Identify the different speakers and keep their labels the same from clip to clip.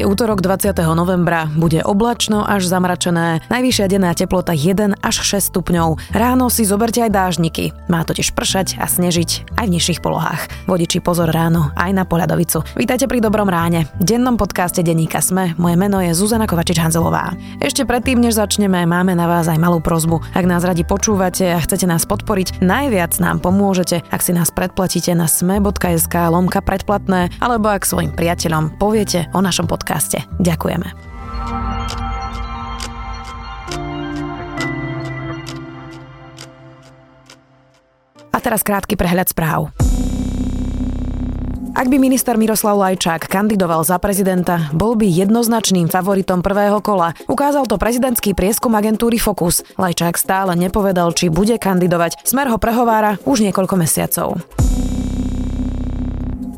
Speaker 1: Je útorok 20. novembra, bude oblačno až zamračené, najvyššia denná teplota 1 až 6 stupňov. Ráno si zoberte aj dážniky. Má totiž pršať a snežiť aj v nižších polohách. Vodiči pozor ráno aj na poľadovicu. Vítajte pri Dobrom ráne. Dennom podcaste Denníka Sme. Moje meno je Zuzana Kovačič-Hanzelová. Ešte predtým, než začneme, máme na vás aj malú prozbu. Ak nás radi počúvate a chcete nás podporiť, najviac nám pomôžete, ak si nás predplatíte na sme.sk lomka predplatné, alebo ak svojim priateľom poviete o našom podcaste. Ďakujeme. A teraz krátky prehľad správ. Ak by minister Miroslav Lajčák kandidoval za prezidenta, bol by jednoznačným favoritom prvého kola. Ukázal to prezidentský prieskum agentúry Focus. Lajčák stále nepovedal, či bude kandidovať. Smer ho prehovára už niekoľko mesiacov.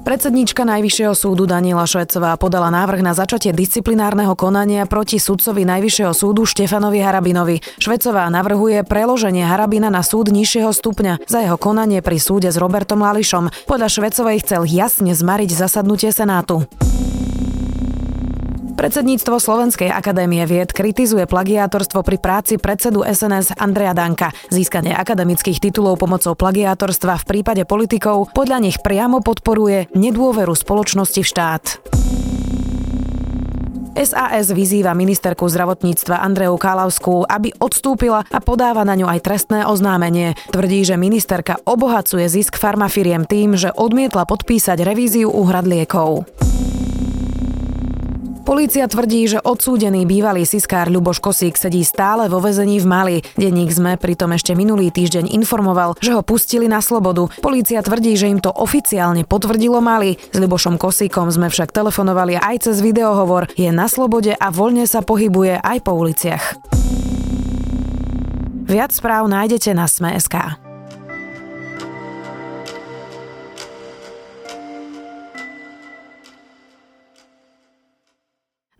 Speaker 1: Predsedníčka Najvyššieho súdu Daniela Švecová podala návrh na začatie disciplinárneho konania proti sudcovi Najvyššieho súdu Štefanovi Harabinovi. Švecová navrhuje preloženie Harabina na súd nižšieho stupňa za jeho konanie pri súde s Robertom Lališom. Podľa Švecovej chcel jasne zmariť zasadnutie Senátu. Predsedníctvo Slovenskej akadémie vied kritizuje plagiátorstvo pri práci predsedu SNS Andreja Danka. Získanie akademických titulov pomocou plagiátorstva v prípade politikov podľa nich priamo podporuje nedôveru spoločnosti v štát. SAS vyzýva ministerku zdravotníctva Andreu Kálavskú, aby odstúpila a podáva na ňu aj trestné oznámenie. Tvrdí, že ministerka obohacuje zisk farmafiriem tým, že odmietla podpísať revíziu úhrad liekov. Polícia tvrdí, že odsúdený bývalý siskár Ľuboš Kosík sedí stále vo vezení v Mali. Denník sme pritom ešte minulý týždeň informoval, že ho pustili na slobodu. Polícia tvrdí, že im to oficiálne potvrdilo Mali. S Ľubošom Kosíkom sme však telefonovali aj cez videohovor. Je na slobode a voľne sa pohybuje aj po uliciach. Viac správ nájdete na Sme.sk.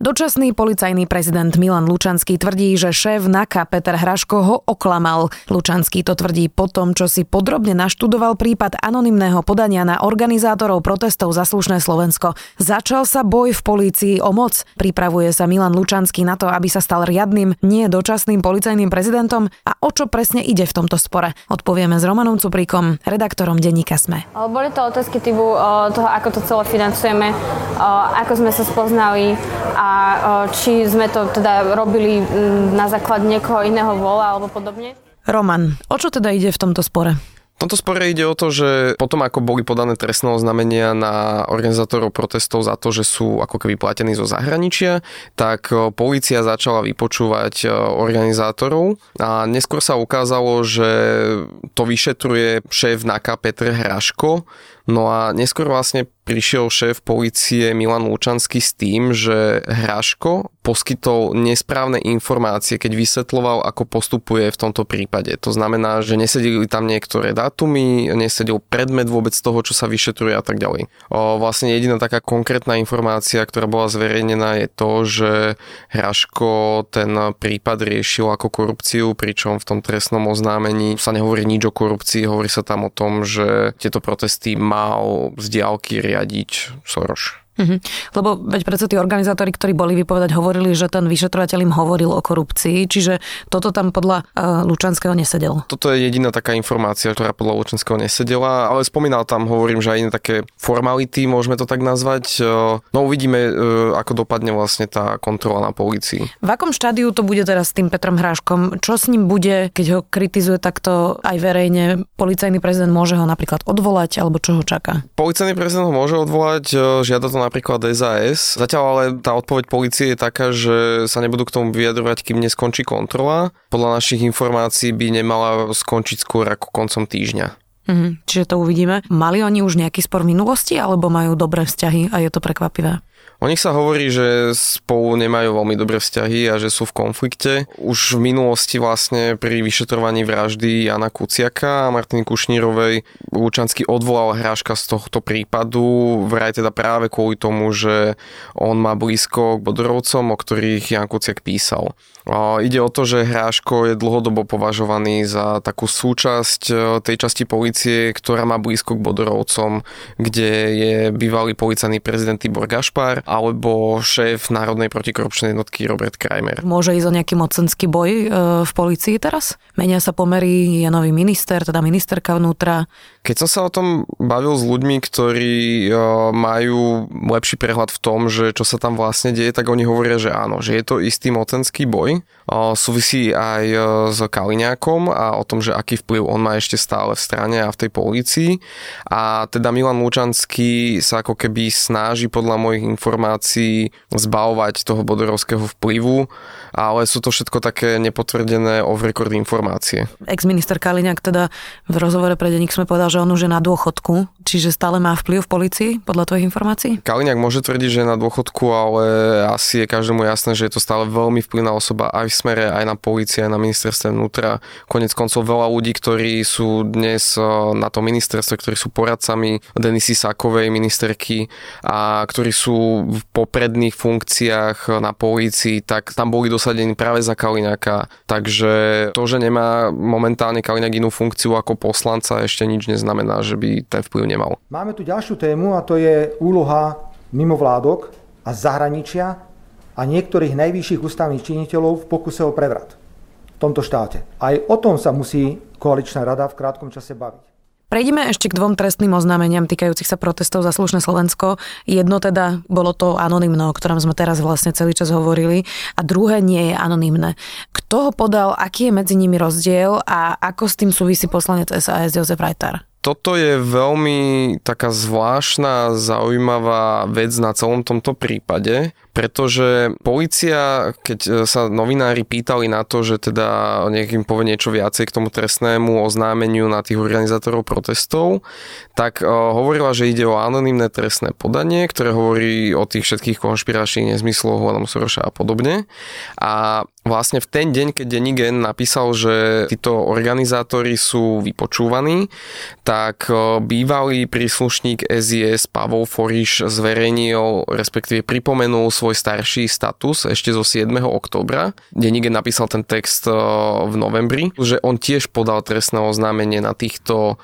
Speaker 1: Dočasný policajný prezident Milan Lučanský tvrdí, že šéf NAKA Peter Hraško ho oklamal. Lučanský to tvrdí po tom, čo si podrobne naštudoval prípad anonymného podania na organizátorov protestov za slušné Slovensko. Začal sa boj v polícii o moc. Pripravuje sa Milan Lučanský na to, aby sa stal riadnym, nie dočasným policajným prezidentom. A o čo presne ide v tomto spore? Odpovieme s Romanom Cupríkom, redaktorom denníka SME.
Speaker 2: Boli to otázky typu toho, ako to celé financujeme, ako sme sa spoznali a či sme to teda robili na základ niekoho iného vola alebo podobne.
Speaker 1: Roman, o čo teda ide v tomto spore?
Speaker 3: V tomto spore ide o to, že potom ako boli podané trestné oznámenia na organizátorov protestov za to, že sú ako keby platení zo zahraničia, tak policia začala vypočúvať organizátorov a neskôr sa ukázalo, že to vyšetruje šéf NAKA Petr Hraško, No a neskôr vlastne prišiel šéf policie Milan Lučanský s tým, že Hraško poskytol nesprávne informácie, keď vysvetloval, ako postupuje v tomto prípade. To znamená, že nesedeli tam niektoré dátumy, nesedel predmet vôbec toho, čo sa vyšetruje a tak ďalej. O, vlastne jediná taká konkrétna informácia, ktorá bola zverejnená je to, že Hraško ten prípad riešil ako korupciu, pričom v tom trestnom oznámení sa nehovorí nič o korupcii, hovorí sa tam o tom, že tieto protesty mal z diálky riadiť Soros.
Speaker 1: Mhm. Lebo veď predsa tí organizátori, ktorí boli vypovedať, hovorili, že ten vyšetrovateľ im hovoril o korupcii, čiže toto tam podľa uh, Lučanského nesedelo.
Speaker 3: Toto je jediná taká informácia, ktorá podľa Lučanského nesedela, ale spomínal tam, hovorím, že aj iné také formality, môžeme to tak nazvať. No uvidíme, uh, ako dopadne vlastne tá kontrola na polícii.
Speaker 1: V akom štádiu to bude teraz s tým Petrom Hráškom? Čo s ním bude, keď ho kritizuje takto aj verejne? Policajný prezident môže ho napríklad odvolať, alebo čo ho čaká?
Speaker 3: Policajný prezident ho môže odvolať, žiada to napríklad SAS. Zatiaľ ale tá odpoveď policie je taká, že sa nebudú k tomu vyjadrovať, kým neskončí kontrola. Podľa našich informácií by nemala skončiť skôr ako koncom týždňa.
Speaker 1: Mhm, čiže to uvidíme. Mali oni už nejaký spor v minulosti, alebo majú dobré vzťahy a je to prekvapivé?
Speaker 3: O nich sa hovorí, že spolu nemajú veľmi dobré vzťahy a že sú v konflikte. Už v minulosti vlastne pri vyšetrovaní vraždy Jana Kuciaka a Martiny Kušnírovej Lučanský odvolal hráška z tohto prípadu, vraj teda práve kvôli tomu, že on má blízko k Bodorovcom, o ktorých Jan Kuciak písal. Ide o to, že Hráško je dlhodobo považovaný za takú súčasť e, tej časti policie, ktorá má blízko k Bodorovcom, kde je bývalý policajný prezident Tibor Gašpar alebo šéf Národnej protikorupčnej jednotky Robert Kramer.
Speaker 1: Môže ísť o nejaký mocenský boj e, v policii teraz? Menia sa pomery, je nový minister, teda ministerka vnútra.
Speaker 3: Keď som sa o tom bavil s ľuďmi, ktorí e, majú lepší prehľad v tom, že čo sa tam vlastne deje, tak oni hovoria, že áno, že je to istý mocenský boj. E, súvisí aj s Kaliňákom a o tom, že aký vplyv on má ešte stále v strane a v tej polícii. A teda Milan Lučanský sa ako keby snaží podľa mojich informácií zbavovať toho bodorovského vplyvu, ale sú to všetko také nepotvrdené off-record informácie.
Speaker 1: Ex-minister Kaliňák teda v rozhovore pre denník sme povedal, že on už je na dôchodku, čiže stále má vplyv v policii, podľa tvojich informácií?
Speaker 3: Kaliňák môže tvrdiť, že je na dôchodku, ale asi je každému jasné, že je to stále veľmi vplyvná osoba aj v smere, aj na polícii, aj na ministerstve vnútra. Konec koncov veľa ľudí, ktorí sú dnes eh, na tom ministerstve, ktorí sú poradcami Denisy Sakovej, ministerky a ktorí sú v popredných funkciách na polícii, tak tam boli dosadení práve za Kaliňáka. Takže to, že nemá momentálne Kaliňák inú funkciu ako poslanca, ešte nič neznamená, že by ten vplyv nemal.
Speaker 4: Máme tu ďalšiu tému a to je úloha mimovládok a zahraničia a niektorých najvyšších ústavných činiteľov v pokuse o prevrat v tomto štáte. Aj o tom sa musí koaličná rada v krátkom čase baviť.
Speaker 1: Prejdime ešte k dvom trestným oznámeniam týkajúcich sa protestov za slušné Slovensko. Jedno teda bolo to anonymné, o ktorom sme teraz vlastne celý čas hovorili a druhé nie je anonymné. Kto ho podal, aký je medzi nimi rozdiel a ako s tým súvisí poslanec SAS Jozef Rajtar?
Speaker 3: Toto je veľmi taká zvláštna, zaujímavá vec na celom tomto prípade, pretože policia, keď e, sa novinári pýtali na to, že teda im povie niečo viacej k tomu trestnému oznámeniu na tých organizátorov protestov, tak uh, hovorila, že ide o anonymné trestné podanie, ktoré hovorí o tých všetkých konšpiračných nezmysloch hľadom Soroša a podobne. A vlastne v ten deň, keď Denigen napísal, že títo organizátori sú vypočúvaní, tak bývalý príslušník SIS Pavol Foriš zverejnil, respektíve pripomenul svoj starší status ešte zo 7. oktobra. Denigen napísal ten text v novembri, že on tiež podal trestné oznámenie na týchto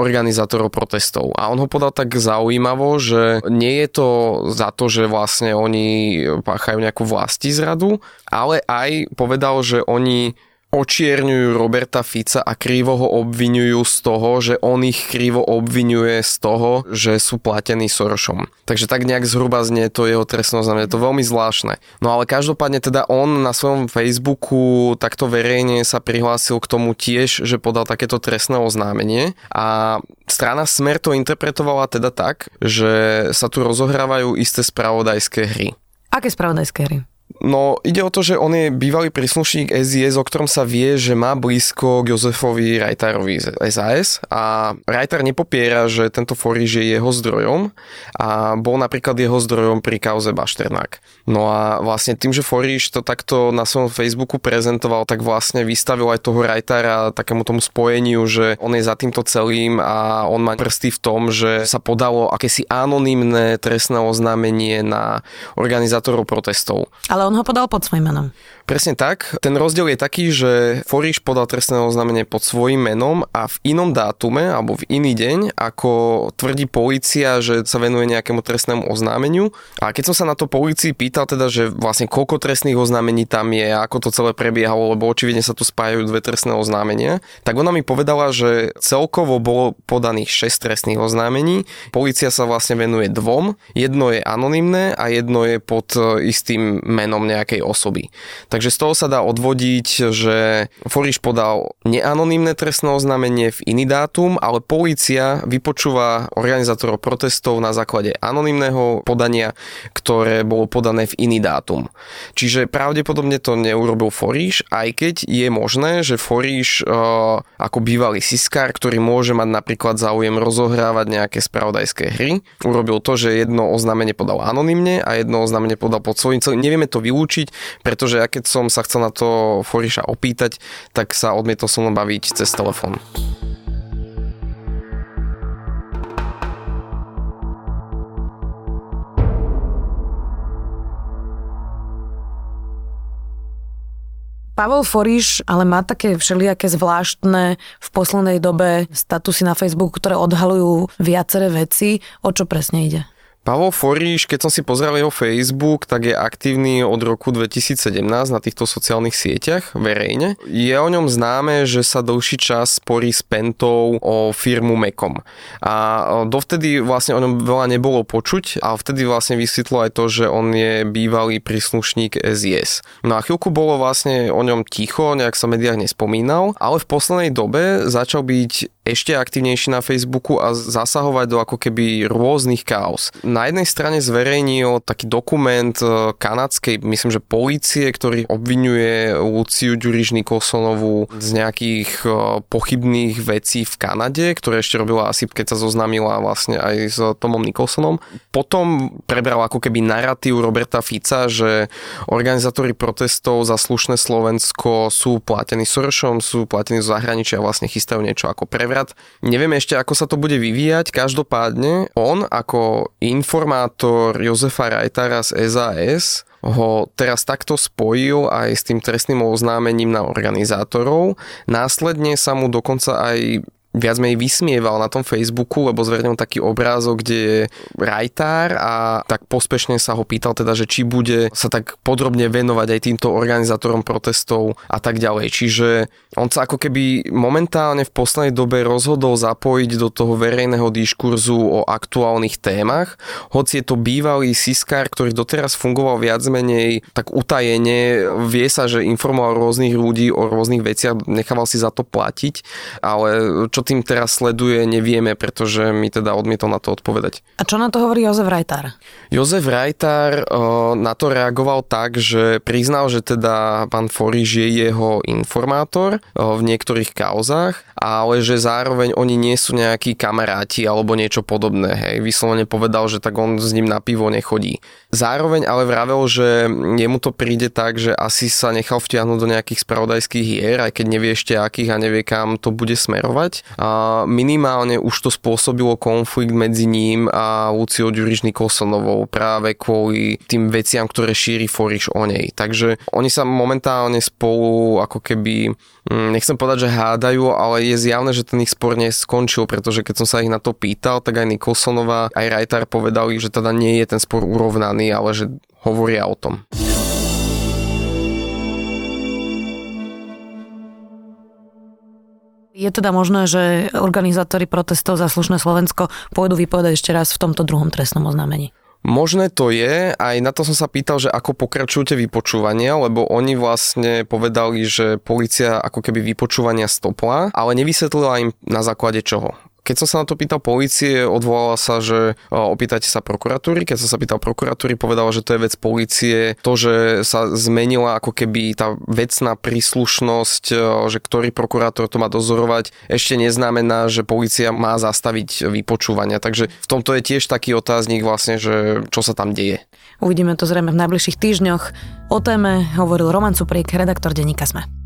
Speaker 3: organizátorov protestov. A on ho podal tak zaujímavo, že nie je to za to, že vlastne oni páchajú nejakú vlasti zradu, ale aj povedal, že oni očierňujú Roberta Fica a krivo ho obvinujú z toho, že on ich krivo obvinuje z toho, že sú platení Sorošom. Takže tak nejak zhruba znie to jeho trestné oznámenie. To je veľmi zvláštne. No ale každopádne teda on na svojom Facebooku takto verejne sa prihlásil k tomu tiež, že podal takéto trestné oznámenie a strana Smer to interpretovala teda tak, že sa tu rozohrávajú isté spravodajské hry.
Speaker 1: Aké spravodajské hry?
Speaker 3: No, ide o to, že on je bývalý príslušník SIS, o ktorom sa vie, že má blízko k Jozefovi Rajtarovi z SAS a Rajtar nepopiera, že tento Foriž je jeho zdrojom a bol napríklad jeho zdrojom pri kauze Bašternák. No a vlastne tým, že Foriž to takto na svojom Facebooku prezentoval, tak vlastne vystavil aj toho Rajtara takému tomu spojeniu, že on je za týmto celým a on má prsty v tom, že sa podalo akési anonymné trestné oznámenie na organizátorov protestov.
Speaker 1: Ale on ho podal pod svojím menom.
Speaker 3: Presne tak. Ten rozdiel je taký, že Foriš podal trestné oznámenie pod svojím menom a v inom dátume alebo v iný deň, ako tvrdí policia, že sa venuje nejakému trestnému oznámeniu. A keď som sa na to policii pýtal teda, že vlastne koľko trestných oznámení tam je, ako to celé prebiehalo, lebo očividne sa tu spájajú dve trestné oznámenia, tak ona mi povedala, že celkovo bolo podaných 6 trestných oznámení. Polícia sa vlastne venuje dvom. Jedno je anonymné a jedno je pod istým menom nejakej osoby. Takže z toho sa dá odvodiť, že Foriš podal neanonymné trestné oznámenie v iný dátum, ale polícia vypočúva organizátorov protestov na základe anonymného podania, ktoré bolo podané v iný dátum. Čiže pravdepodobne to neurobil Foriš, aj keď je možné, že Foriš uh, ako bývalý siskár, ktorý môže mať napríklad záujem rozohrávať nejaké spravodajské hry, urobil to, že jedno oznámenie podal anonymne a jedno oznámenie podal pod svojím celým. Nevieme to vylúčiť, pretože keď keď som sa chcel na to Foriša opýtať, tak sa odmietol so mnou baviť cez telefón.
Speaker 1: Pavel Foriš ale má také všelijaké zvláštne v poslednej dobe statusy na Facebooku, ktoré odhalujú viaceré veci. O čo presne ide?
Speaker 3: Pavol Foríš, keď som si pozrel jeho Facebook, tak je aktívny od roku 2017 na týchto sociálnych sieťach verejne. Je o ňom známe, že sa dlhší čas sporí s Pentou o firmu Mekom. A dovtedy vlastne o ňom veľa nebolo počuť a vtedy vlastne vysvetlo aj to, že on je bývalý príslušník SIS. No a chvíľku bolo vlastne o ňom ticho, nejak sa v médiách nespomínal, ale v poslednej dobe začal byť ešte aktívnejší na Facebooku a zasahovať do ako keby rôznych chaos. Na jednej strane zverejnil taký dokument e, kanadskej, myslím, že polície, ktorý obvinuje Luciu Ďuriš Nikolsonovú z nejakých e, pochybných vecí v Kanade, ktoré ešte robila asi, keď sa zoznámila vlastne aj s Tomom Nikolsonom. Potom prebral ako keby narratív Roberta Fica, že organizátori protestov za slušné Slovensko sú platení Sorošom, sú platení z zahraničia a vlastne chystajú niečo ako prevrat prevrat. Neviem ešte, ako sa to bude vyvíjať. Každopádne on ako informátor Jozefa Rajtara z SAS ho teraz takto spojil aj s tým trestným oznámením na organizátorov. Následne sa mu dokonca aj viac menej vysmieval na tom Facebooku, lebo zverejnil taký obrázok, kde je rajtár a tak pospešne sa ho pýtal teda, že či bude sa tak podrobne venovať aj týmto organizátorom protestov a tak ďalej. Čiže on sa ako keby momentálne v poslednej dobe rozhodol zapojiť do toho verejného diskurzu o aktuálnych témach, hoci je to bývalý siskár, ktorý doteraz fungoval viac menej tak utajene, vie sa, že informoval rôznych ľudí o rôznych veciach, nechával si za to platiť, ale čo tým teraz sleduje, nevieme, pretože mi teda odmietol na to odpovedať.
Speaker 1: A čo na to hovorí Jozef Rajtár?
Speaker 3: Jozef Rajtár na to reagoval tak, že priznal, že teda pán Foriš je jeho informátor v niektorých kauzách, ale že zároveň oni nie sú nejakí kamaráti alebo niečo podobné. Hej. Vyslovene povedal, že tak on s ním na pivo nechodí. Zároveň ale vravel, že jemu to príde tak, že asi sa nechal vtiahnuť do nejakých spravodajských hier, aj keď nevie ešte akých a nevie kam to bude smerovať. Minimálne už to spôsobilo konflikt medzi ním a Luciou Ďuriš Nikolsonovou práve kvôli tým veciam, ktoré šíri Foriš o nej. Takže oni sa momentálne spolu ako keby, mm, nechcem povedať, že hádajú, ale je zjavné, že ten ich spor neskončil, pretože keď som sa ich na to pýtal, tak aj Nikolsonová, aj Rajtar povedali, že teda nie je ten spor urovnaný ale že hovoria o tom.
Speaker 1: Je teda možné, že organizátori protestov za slušné Slovensko pôjdu vypovedať ešte raz v tomto druhom trestnom oznámení?
Speaker 3: Možné to je, aj na to som sa pýtal, že ako pokračujete vypočúvania, lebo oni vlastne povedali, že policia ako keby vypočúvania stopla, ale nevysvetlila im na základe čoho. Keď som sa na to pýtal policie, odvolala sa, že opýtajte sa prokuratúry. Keď som sa pýtal prokuratúry, povedala, že to je vec policie. To, že sa zmenila ako keby tá vecná príslušnosť, že ktorý prokurátor to má dozorovať, ešte neznamená, že policia má zastaviť vypočúvania. Takže v tomto je tiež taký otáznik vlastne, že čo sa tam deje.
Speaker 1: Uvidíme to zrejme v najbližších týždňoch. O téme hovoril Roman Cuprík, redaktor denníka Sme.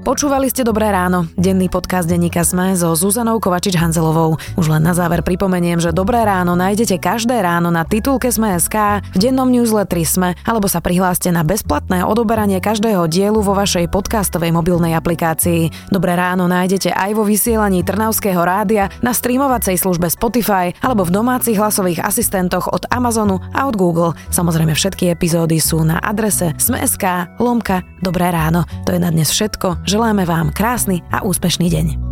Speaker 1: Počúvali ste Dobré ráno, denný podcast denníka Sme so Zuzanou Kovačič-Hanzelovou. Už len na záver pripomeniem, že Dobré ráno nájdete každé ráno na titulke Sme.sk, v dennom newsletteri Sme, alebo sa prihláste na bezplatné odoberanie každého dielu vo vašej podcastovej mobilnej aplikácii. Dobré ráno nájdete aj vo vysielaní Trnavského rádia, na streamovacej službe Spotify alebo v domácich hlasových asistentoch od Amazonu a od Google. Samozrejme všetky epizódy sú na adrese Sme.sk lomka Dobré ráno. To je na dnes všetko. Želáme vám krásny a úspešný deň.